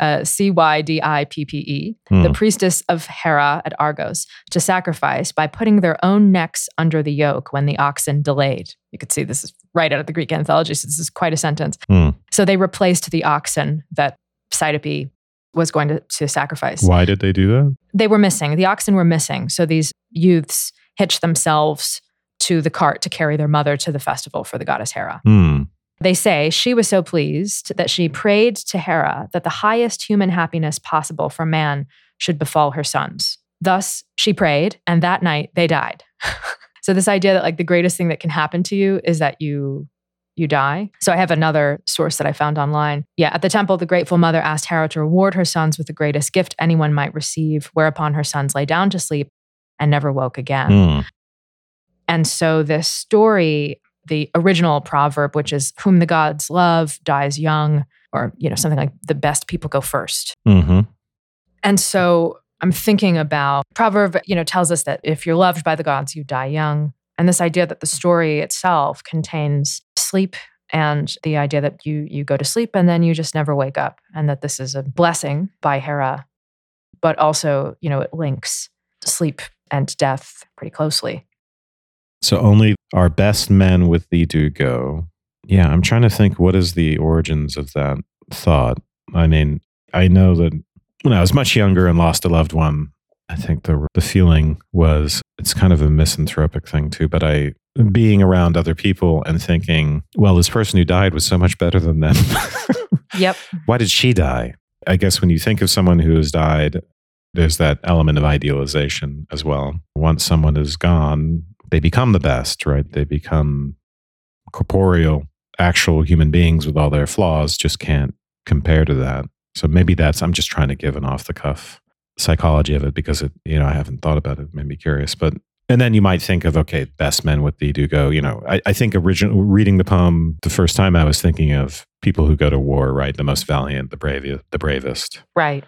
uh, C Y D I P P E, Hmm. the priestess of Hera at Argos, to sacrifice by putting their own necks under the yoke when the oxen delayed. You could see this is right out of the Greek anthology, so this is quite a sentence. Hmm. So they replaced the oxen that Cydippe was going to, to sacrifice. why did they do that They were missing. The oxen were missing. So these youths hitched themselves to the cart to carry their mother to the festival for the goddess Hera. hmm. They say she was so pleased that she prayed to Hera that the highest human happiness possible for man should befall her sons. Thus, she prayed, and that night they died. [laughs] so this idea that like the greatest thing that can happen to you is that you you die. So I have another source that I found online. Yeah, at the temple the grateful mother asked Hera to reward her sons with the greatest gift anyone might receive, whereupon her sons lay down to sleep and never woke again. Hmm. And so this story, the original proverb, which is whom the gods love dies young, or you know, something like the best people go first. Mhm. And so I'm thinking about proverb, you know, tells us that if you're loved by the gods, you die young. And this idea that the story itself contains sleep and the idea that you you go to sleep and then you just never wake up and that this is a blessing by Hera, but also, you know, it links sleep and death pretty closely. So only our best men with thee do go. Yeah, I'm trying to think what is the origins of that thought. I mean, I know that when I was much younger and lost a loved one, I think the the feeling was it's kind of a misanthropic thing too, but I being around other people and thinking, well, this person who died was so much better than them. [laughs] Yep. Why did she die? I guess when you think of someone who has died, there's that element of idealization as well. Once someone is gone, they become the best, right? They become corporeal, actual human beings with all their flaws, just can't compare to that. So maybe that's, I'm just trying to give an off the cuff psychology of it because it, you know, I haven't thought about it, it made me curious. But, and then you might think of, okay, best men with thee do go, you know, I, I think original reading the poem the first time I was thinking of people who go to war, right? The most valiant, the bravest, the bravest Right.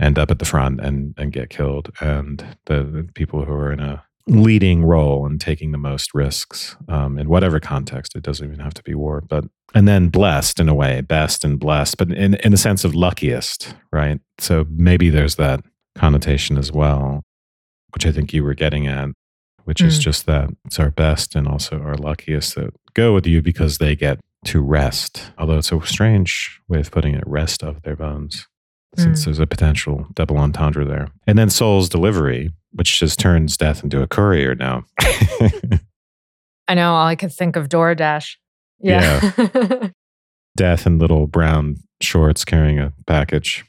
end up at the front and and get killed and the, the people who are in a leading role and taking the most risks um, in whatever context. It doesn't even have to be war, but and then blessed in a way, best and blessed, but in in the sense of luckiest, right? So maybe there's that connotation as well, which I think you were getting at, which mm. is just that it's our best and also our luckiest that go with you because they get to rest. Although it's a strange way of putting it, rest of their bones since mm. there's a potential double entendre there. And then Soul's delivery, which just turns death into a courier now. [laughs] I know. All I could think of DoorDash. Yeah. yeah. [laughs] death in little brown shorts carrying a package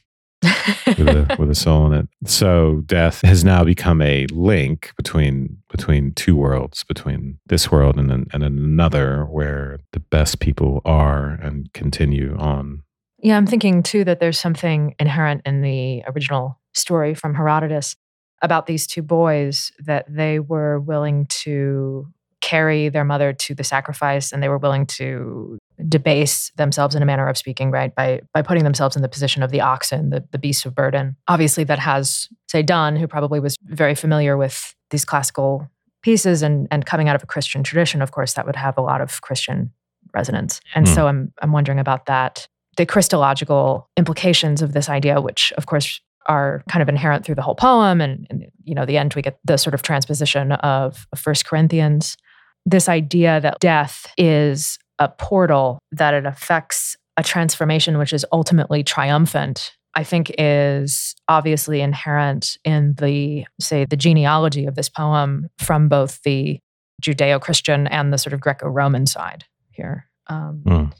with, a, with a soul in it. So death has now become a link between between two worlds, between this world and, and another where the best people are and continue on yeah, I'm thinking too that there's something inherent in the original story from Herodotus about these two boys that they were willing to carry their mother to the sacrifice and they were willing to debase themselves in a manner of speaking right by by putting themselves in the position of the oxen the, the beast of burden. Obviously that has say donne who probably was very familiar with these classical pieces and and coming out of a christian tradition of course that would have a lot of christian resonance. And mm. so i'm i'm wondering about that the Christological implications of this idea, which of course are kind of inherent through the whole poem. And, and you know, the end we get the sort of transposition of First Corinthians. This idea that death is a portal, that it affects a transformation which is ultimately triumphant, I think is obviously inherent in the, say, the genealogy of this poem from both the Judeo Christian and the sort of Greco Roman side here. Um, mm.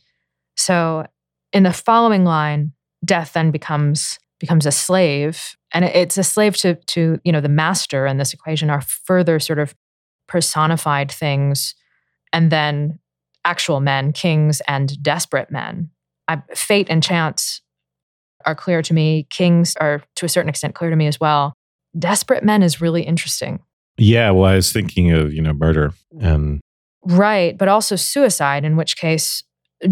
So in the following line, death then becomes becomes a slave, and it's a slave to to you know the master in this equation are further sort of personified things, and then actual men, kings, and desperate men. I, fate and chance are clear to me. Kings are to a certain extent clear to me as well. Desperate men is really interesting. Yeah, well, I was thinking of you know murder and right, but also suicide. In which case,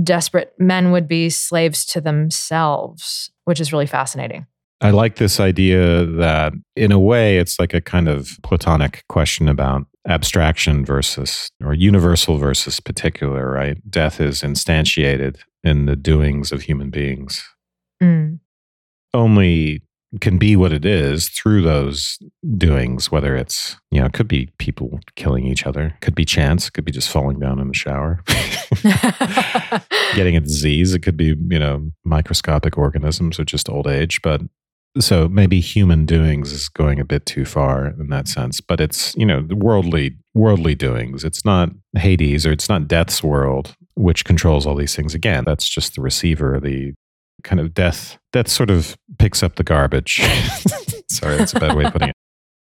desperate men would be slaves to themselves, which is really fascinating. I like this idea that, in a way, it's like a kind of Platonic question about abstraction versus, or universal versus particular, right? Death is instantiated in the doings of human beings. Mm. Only can be what it is through those doings, whether it's, you know, it could be people killing each other, could be chance, could be just falling down in the shower, getting a [laughs] disease. It could be, you know, microscopic organisms or just old age. But so maybe human doings is going a bit too far in that sense. But it's, you know, worldly, worldly doings. It's not Hades or it's not death's world, which controls all these things. Again, that's just the receiver, the kind of death death sort of picks up the garbage. [laughs] Sorry, that's a bad way of putting it.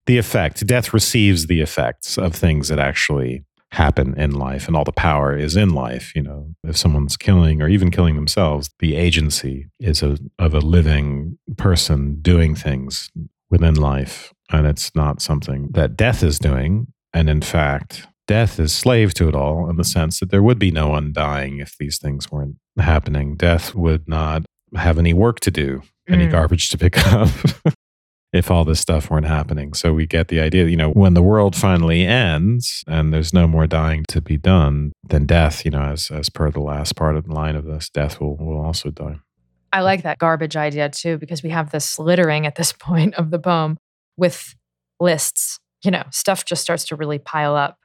The effect, death receives the effects of things that actually happen in life, and all the power is in life. You know, if someone's killing or even killing themselves, the agency is a, of a living person doing things within life, and it's not something that death is doing. And in fact, death is slave to it all in the sense that there would be no one dying if these things weren't happening. Death would not have any work to do, any mm. garbage to pick [laughs] up. if all this stuff weren't happening. So we get the idea, you know, when the world finally ends and there's no more dying to be done, then death, you know, as as per the last part of the line of this, death will will also die. I like that garbage idea too, because we have this littering at this [laughs] point of the poem with lists. You know, stuff just starts to really pile up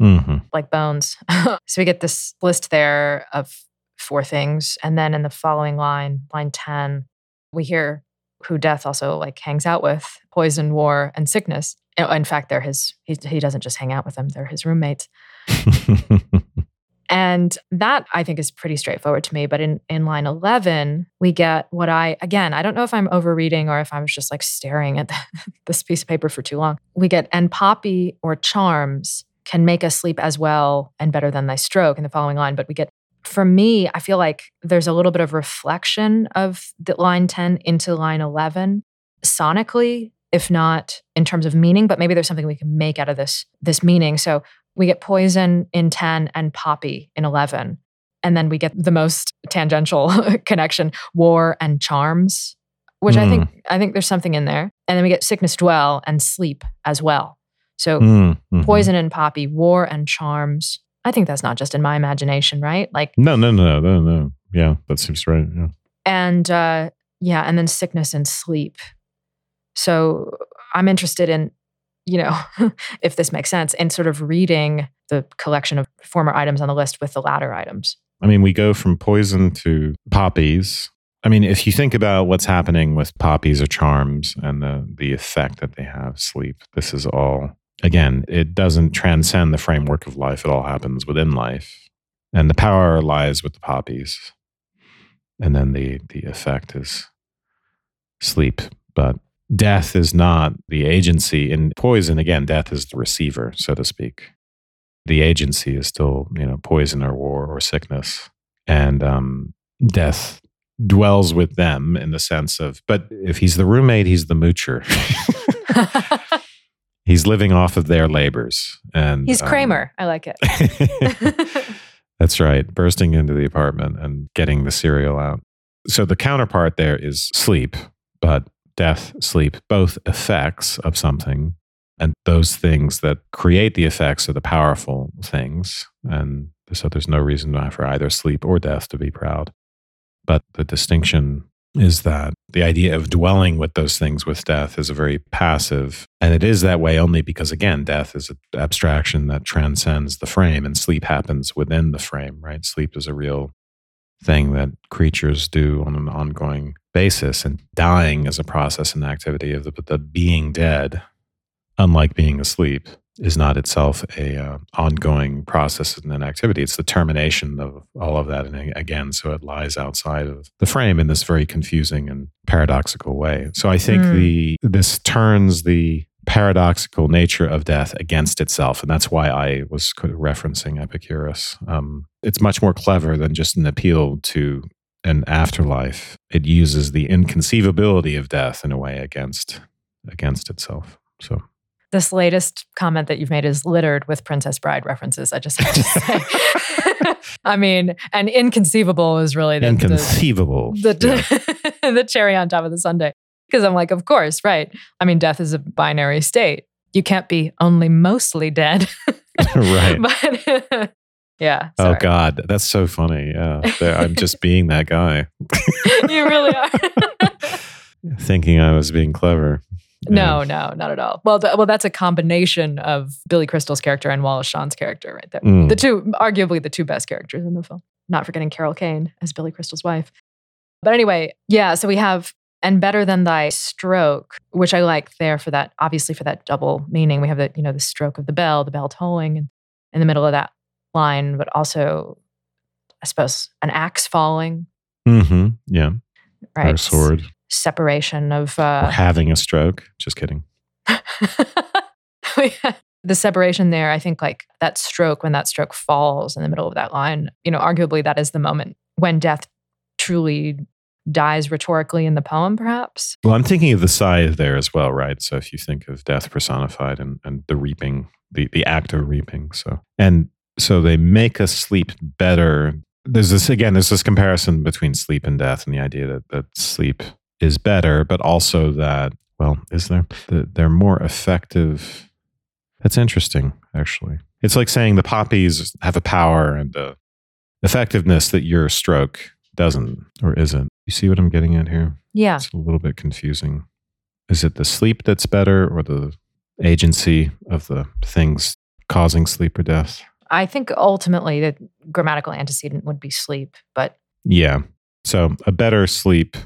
mm-hmm. like bones. [laughs] so we get this list there of four things. And then in the following line, line 10, we hear who death also like hangs out with poison, war, and sickness. In fact, they're his, he, he doesn't just hang out with them, they're his roommates. [laughs] and that I think is pretty straightforward to me. But in, in line 11, we get what I, again, I don't know if I'm overreading or if I was just like staring at the, [laughs] this piece of paper for too long. We get, and poppy or charms can make us sleep as well and better than thy stroke in the following line. But we get for me, I feel like there's a little bit of reflection of the line 10 into line 11 sonically, if not in terms of meaning, but maybe there's something we can make out of this this meaning. So we get poison in 10 and poppy in 11. And then we get the most tangential [laughs] connection, war and charms, which mm. I think hmm. I think there's something in there. And then we get sickness dwell and sleep as well. So Mm, mhm. poison and poppy, war and charms. I think that's not just in my imagination, right? Like, No, no, no, no, no. Yeah, that seems right. Yeah. and uh, yeah, and then sickness and sleep. So I'm interested in, you know, [laughs] if this makes sense, in sort of reading the collection of former items on the list with the latter items. I mean, we go from poison to poppies. I mean, if you think about what's happening with poppies or charms and the, the effect that they have, sleep, this is all, again, it doesn't transcend the framework of life. It all happens within life. And the power lies with the poppies. And then the, the effect is sleep. But death is not the agency. In poison, again, death is the receiver, so to speak. The agency is still, you know, poison or war or sickness. And um, death dwells with them in the sense of, but if he's the roommate, he's the moocher. [laughs] [laughs] he's living off of their labors. And He's um, Kramer. I like it. [laughs] That's right. Bursting into the apartment and getting the cereal out. So the counterpart there is sleep, but death, sleep, both effects of something. And those things that create the effects are the powerful things. And so there's no reason for either sleep or death to be proud. But the distinction is that the idea of dwelling with those things with death is a very passive. And it is that way only because, again, death is an abstraction that transcends the frame and sleep happens within the frame, right? Sleep is a real thing that creatures do on an ongoing basis. And dying is a process and activity of the, the being dead, unlike being asleep, is not itself a uh, ongoing process and an activity. It's the termination of all of that. And again, so it lies outside of the frame in this very confusing and paradoxical way. So I think Mm. the this turns the paradoxical nature of death against itself, and that's why I was referencing Epicurus. Um, it's much more clever than just an appeal to an afterlife. It uses the inconceivability of death in a way against against itself. So this latest comment that you've made is littered with Princess Bride references. I just have to say. [laughs] I mean, and inconceivable is really the, the, inconceivable. the, Yeah. [laughs] the cherry on top of the sundae. Because I'm like, of course, right. I mean, death is a binary state. You can't be only mostly dead. [laughs] right. but yeah. Oh. God, that's so funny. Yeah, I'm just being that guy, you really are. thinking I was being clever. No, no, not at all. Well, th- well, that's a combination of Billy Crystal's character and Wallace Shawn's character, right there. Mm. The two, arguably, the two best characters in the film. Not forgetting Carol Kane as Billy Crystal's wife. But anyway, yeah. So we have and better than thy stroke, which I like there for that. Obviously, for that double meaning, we have the you know the stroke of the bell, the bell tolling, and in the middle of that line, but also, I suppose, an axe falling, Mm-hmm. Yeah, right? or a sword, Separation of uh, having a stroke. Just kidding. [laughs] the separation there, I think like that stroke, when that stroke falls in the middle of that line, you know, arguably that is the moment when death truly dies rhetorically in the poem, perhaps. Well, I'm thinking of the scythe there as well, right? So if you think of death personified and, and the reaping, the, the act of reaping. So and so they make us sleep better. There's this again, there's this comparison between sleep and death and the idea that, that sleep is better, but also that, well, is there they're more effective. That's interesting, actually. It's like saying the poppies have a power and a effectiveness that your stroke doesn't or isn't. You see what I'm getting at here? Yeah. It's a little bit confusing. Is it the sleep that's better or the agency of the things causing sleep or death? I think ultimately the grammatical antecedent would be sleep, but Yeah. So a better sleep,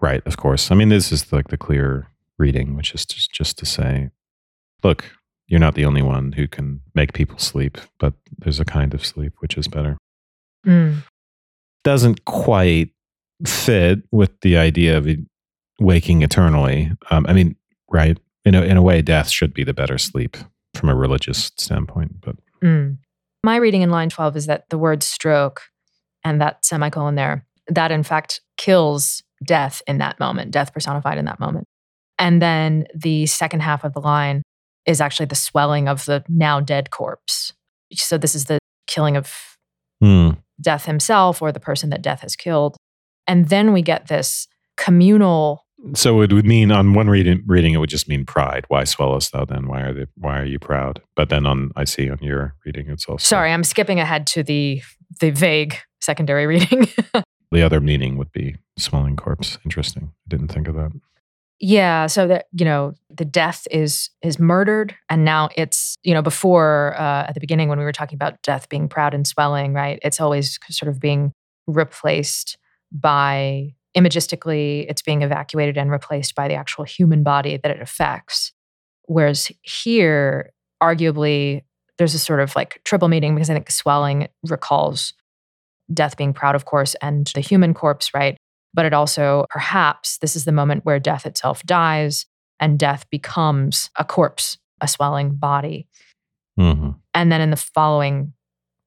right, of course. I mean, this is like the clear reading, which is just, just to say, look, you're not the only one who can make people sleep, but there's a kind of sleep which is better. mm, doesn't quite fit with the idea of waking eternally. Um, I mean, right? In a, in a way, death should be the better sleep from a religious standpoint. But mm. my reading in line 12 is that the word stroke and that semicolon there, that in fact kills death in that moment, death personified in that moment. And then the second half of the line is actually the swelling of the now dead corpse. So this is the killing of hmm, death himself or the person that death has killed. And then we get this communal So it would mean on one reading, reading it would just mean pride. Why swellest thou then? Why are they, why are you proud? But then on I see on your reading it's also Sorry, I'm skipping ahead to the the vague secondary [laughs] reading. the other meaning would be swelling corpse. Interesting. I didn't think of that. Yeah, so that you know, the death is is murdered, and now it's you know before uh, at the beginning when we were talking about death being proud and swelling, right? It's always sort of being replaced by imagistically, it's being evacuated and replaced by the actual human body that it affects. Whereas here, arguably, there's a sort of like triple meaning because I think swelling recalls death being proud, of course, and the human corpse, right? But it also perhaps this is the moment where death itself dies and death becomes a corpse, a swelling body. Mm-hmm. And then in the following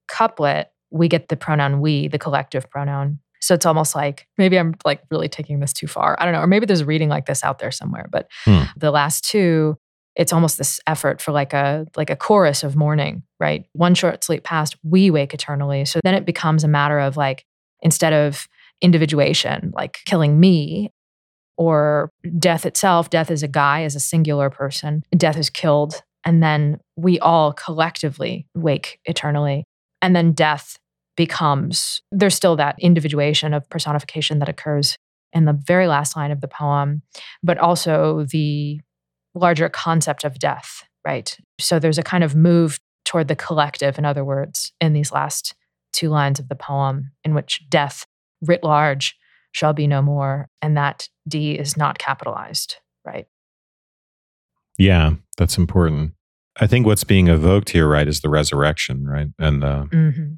couplet, we get the pronoun we, the collective pronoun. So it's almost like maybe I'm like really taking this too far. I don't know. Or maybe there's a reading like this out there somewhere. But Hmm. the last two, it's almost this effort for like a like a chorus of mourning, right? One short sleep past, we wake eternally. So then it becomes a matter of like, instead of individuation, like killing me or death itself, death is a guy, is a singular person, death is killed. And then we all collectively wake eternally. And then death becomes, there's still that individuation of personification that occurs in the very last line of the poem, but also the larger concept of death, right? So there's a kind of move toward the collective, in other words, in these last two lines of the poem, in which death writ large shall be no more, and that D is not capitalized, right? Yeah, that's important. I think what's being evoked here, right, is the resurrection, right, and uh, Mm-hmm.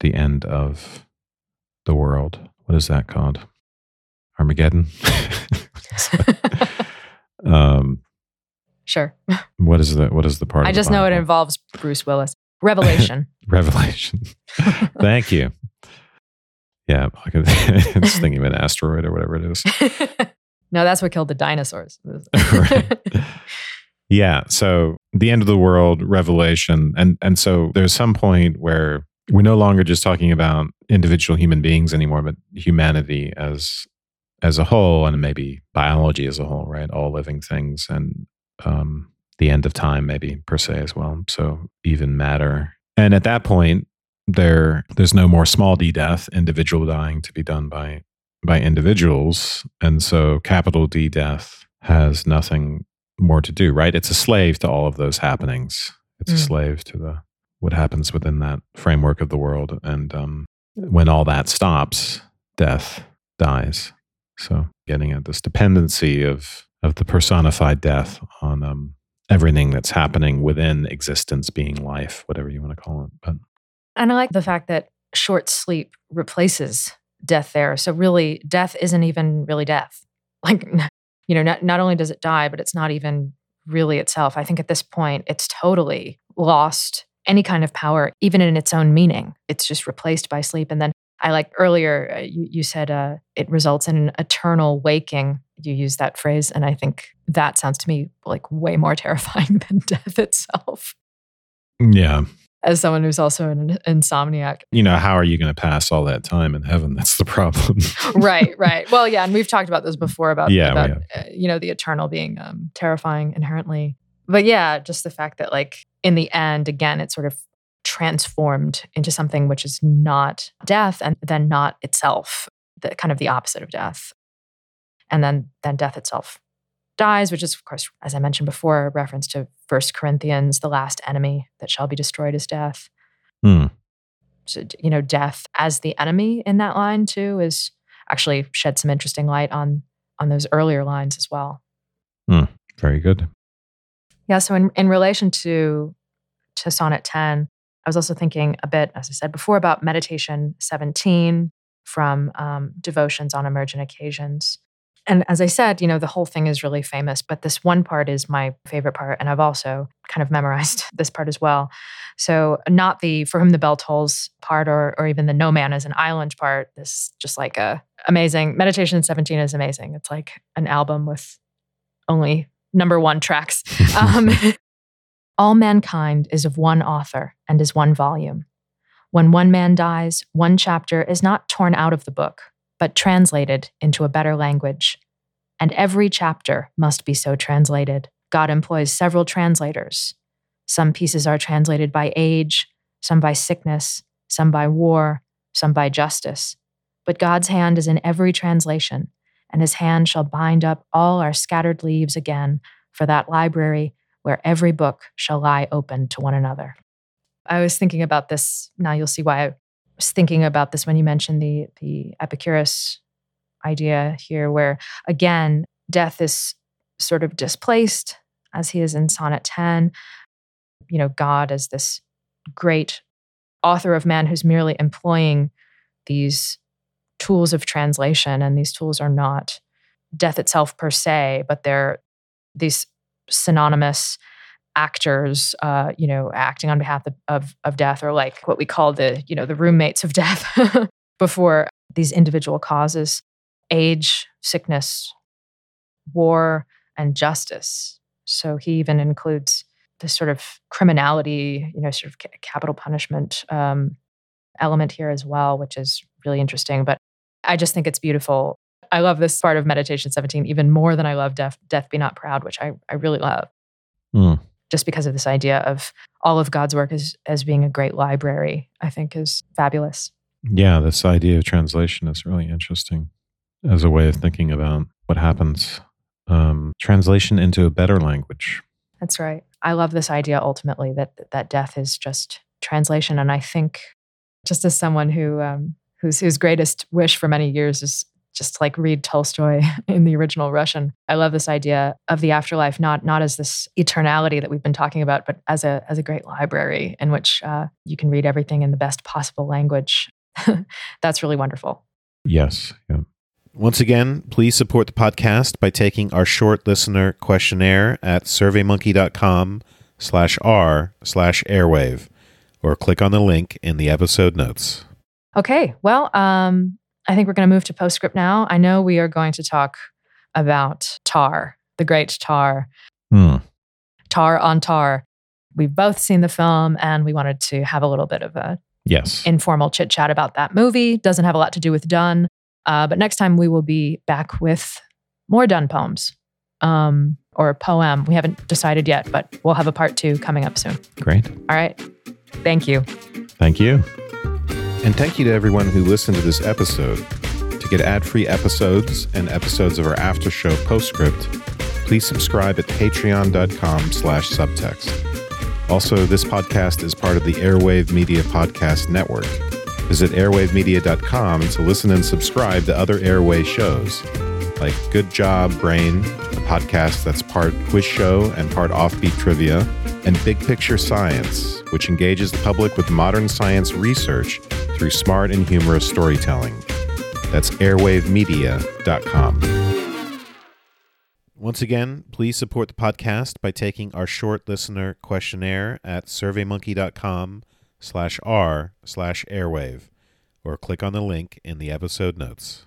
the end of the world. What is that called? Armageddon. [laughs] [laughs] um, sure. [laughs] what is the what is the part? I the just know it involves Bruce Willis. Revelation. Revelation. Thank you. Yeah, I was [laughs] thinking of an asteroid or whatever it is. [laughs] no, that's what killed the dinosaurs. [laughs] Right. Yeah. So the end of the world, revelation, and and so there's some point where we're no longer just talking about individual human beings anymore, but humanity as as a whole, and maybe biology as a whole, right? All living things, and um, the end of time, maybe per se as well. So even matter, and at that point, there there's no more small d death, individual dying to be done by by individuals, and so capital D death has nothing more to do, right? It's a slave to all of those happenings. It's a Mm. slave to the what happens within that framework of the world. And um, when all that stops, death dies. So getting at this dependency of of the personified death on um, everything that's happening within existence, being life, whatever you want to call it. But And I like the fact that short sleep replaces death there. So really, death isn't even really death. [laughs] Like, you know, not, not only does it die, but it's not even really itself. I think at this point, it's totally lost any kind of power, even in its own meaning. It's just replaced by sleep. And then I like earlier, uh, you, you said uh, it results in an eternal waking. You use that phrase. And I think that sounds to me like way more [laughs] terrifying than death itself. yeah, As someone who's also an insomniac, you know, how are you going to pass all that time in heaven? That's the problem. [laughs] right, right. Well, yeah, and we've talked about this before about Yeah, about uh, you know the eternal being um, terrifying inherently. But yeah, just the fact that like in the end, again, it's sort of transformed into something which is not death and then not itself, the kind of the opposite of death, and then then death itself dies, which is of course, as I mentioned before, a reference to First Corinthians, the last enemy that shall be destroyed is death Hmm. so, you know, death as the enemy in that line too is actually shed some interesting light on on those earlier lines as well. Very good. Yeah. So in, in relation to to sonnet 10, I was also thinking a bit, as I said before, about meditation 17 from um, devotions on emergent occasions. And as I said, you know, the whole thing is really famous, but this one part is my favorite part. And I've also kind of memorized [laughs] this part as well. So not the for whom the bell tolls part or or even the no man is an island part. This just like a amazing meditation 17 is amazing. It's like an album with only number one tracks. [laughs] Um, [laughs] all mankind is of one author and is one volume. When one man dies, one chapter is not torn out of the book, but translated into a better language. and every chapter must be so translated. God employs several translators. Some pieces are translated by age, some by sickness, some by war, some by justice. But God's hand is in every translation, and his hand shall bind up all our scattered leaves again for that library where every book shall lie open to one another. I was thinking about this. Now you'll see why was thinking about this when you mentioned the, the Epicurus idea here, where again, death is sort of displaced as he is in Sonnet 10. You know, God as this great author of man who's merely employing these tools of translation, and these tools are not death itself per se, but they're these synonymous actors, uh, you know, acting on behalf of, of, death, or like what we call the, you know, the roommates of death [laughs] before these individual causes, age, sickness, war, and justice. So he even includes this sort of criminality, you know, sort of capital punishment um, element here as well, which is really interesting. But I just think it's beautiful. I love this part of Meditation 17 even more than I love Death, Death Be Not Proud, which I, I really love. Mm. Just because of this idea of all of God's work as, as being a great library, I think is fabulous. Yeah, this idea of translation is really interesting as a way of thinking about what happens. Um, translation into a better language. That's right. I love this idea ultimately that that death is just translation, and I think just as someone who um, whose whose greatest wish for many years is just like read Tolstoy [laughs] in the original Russian. I love this idea of the afterlife, not not as this eternality that we've been talking about, but as a as a great library in which uh, you can read everything in the best possible language. [laughs] That's really wonderful. Yes. Yeah. Once again, please support the podcast by taking our short listener questionnaire at surveymonkey.com slash r slash airwave or click on the link in the episode notes. Okay, well, um, I think we're going to move to postscript now. I know we are going to talk about Tar, the great Tar. Hmm. Tar on Tar. We've both seen the film and we wanted to have a little bit of a yes informal chit chat about that movie. Doesn't have a lot to do with Donne, uh, but next time we will be back with more Donne poems um, or a poem. We haven't decided yet, but we'll have a part two coming up soon. Great. All right. Thank you. Thank you. And thank you to everyone who listened to this episode. To get ad free episodes and episodes of our after show postscript, please subscribe at patreon.com slash subtext. Also, this podcast is part of the Airwave Media Podcast Network. Visit airwavemedia.com to listen and subscribe to other Airwave shows, like Good Job Brain, a podcast that's part quiz show and part offbeat trivia, and Big Picture Science, which engages the public with modern science research through smart and humorous storytelling. That's airwavemedia.com. Once again, please support the podcast by taking our short listener questionnaire at surveymonkey.com slash r slash airwave or click on the link in the episode notes.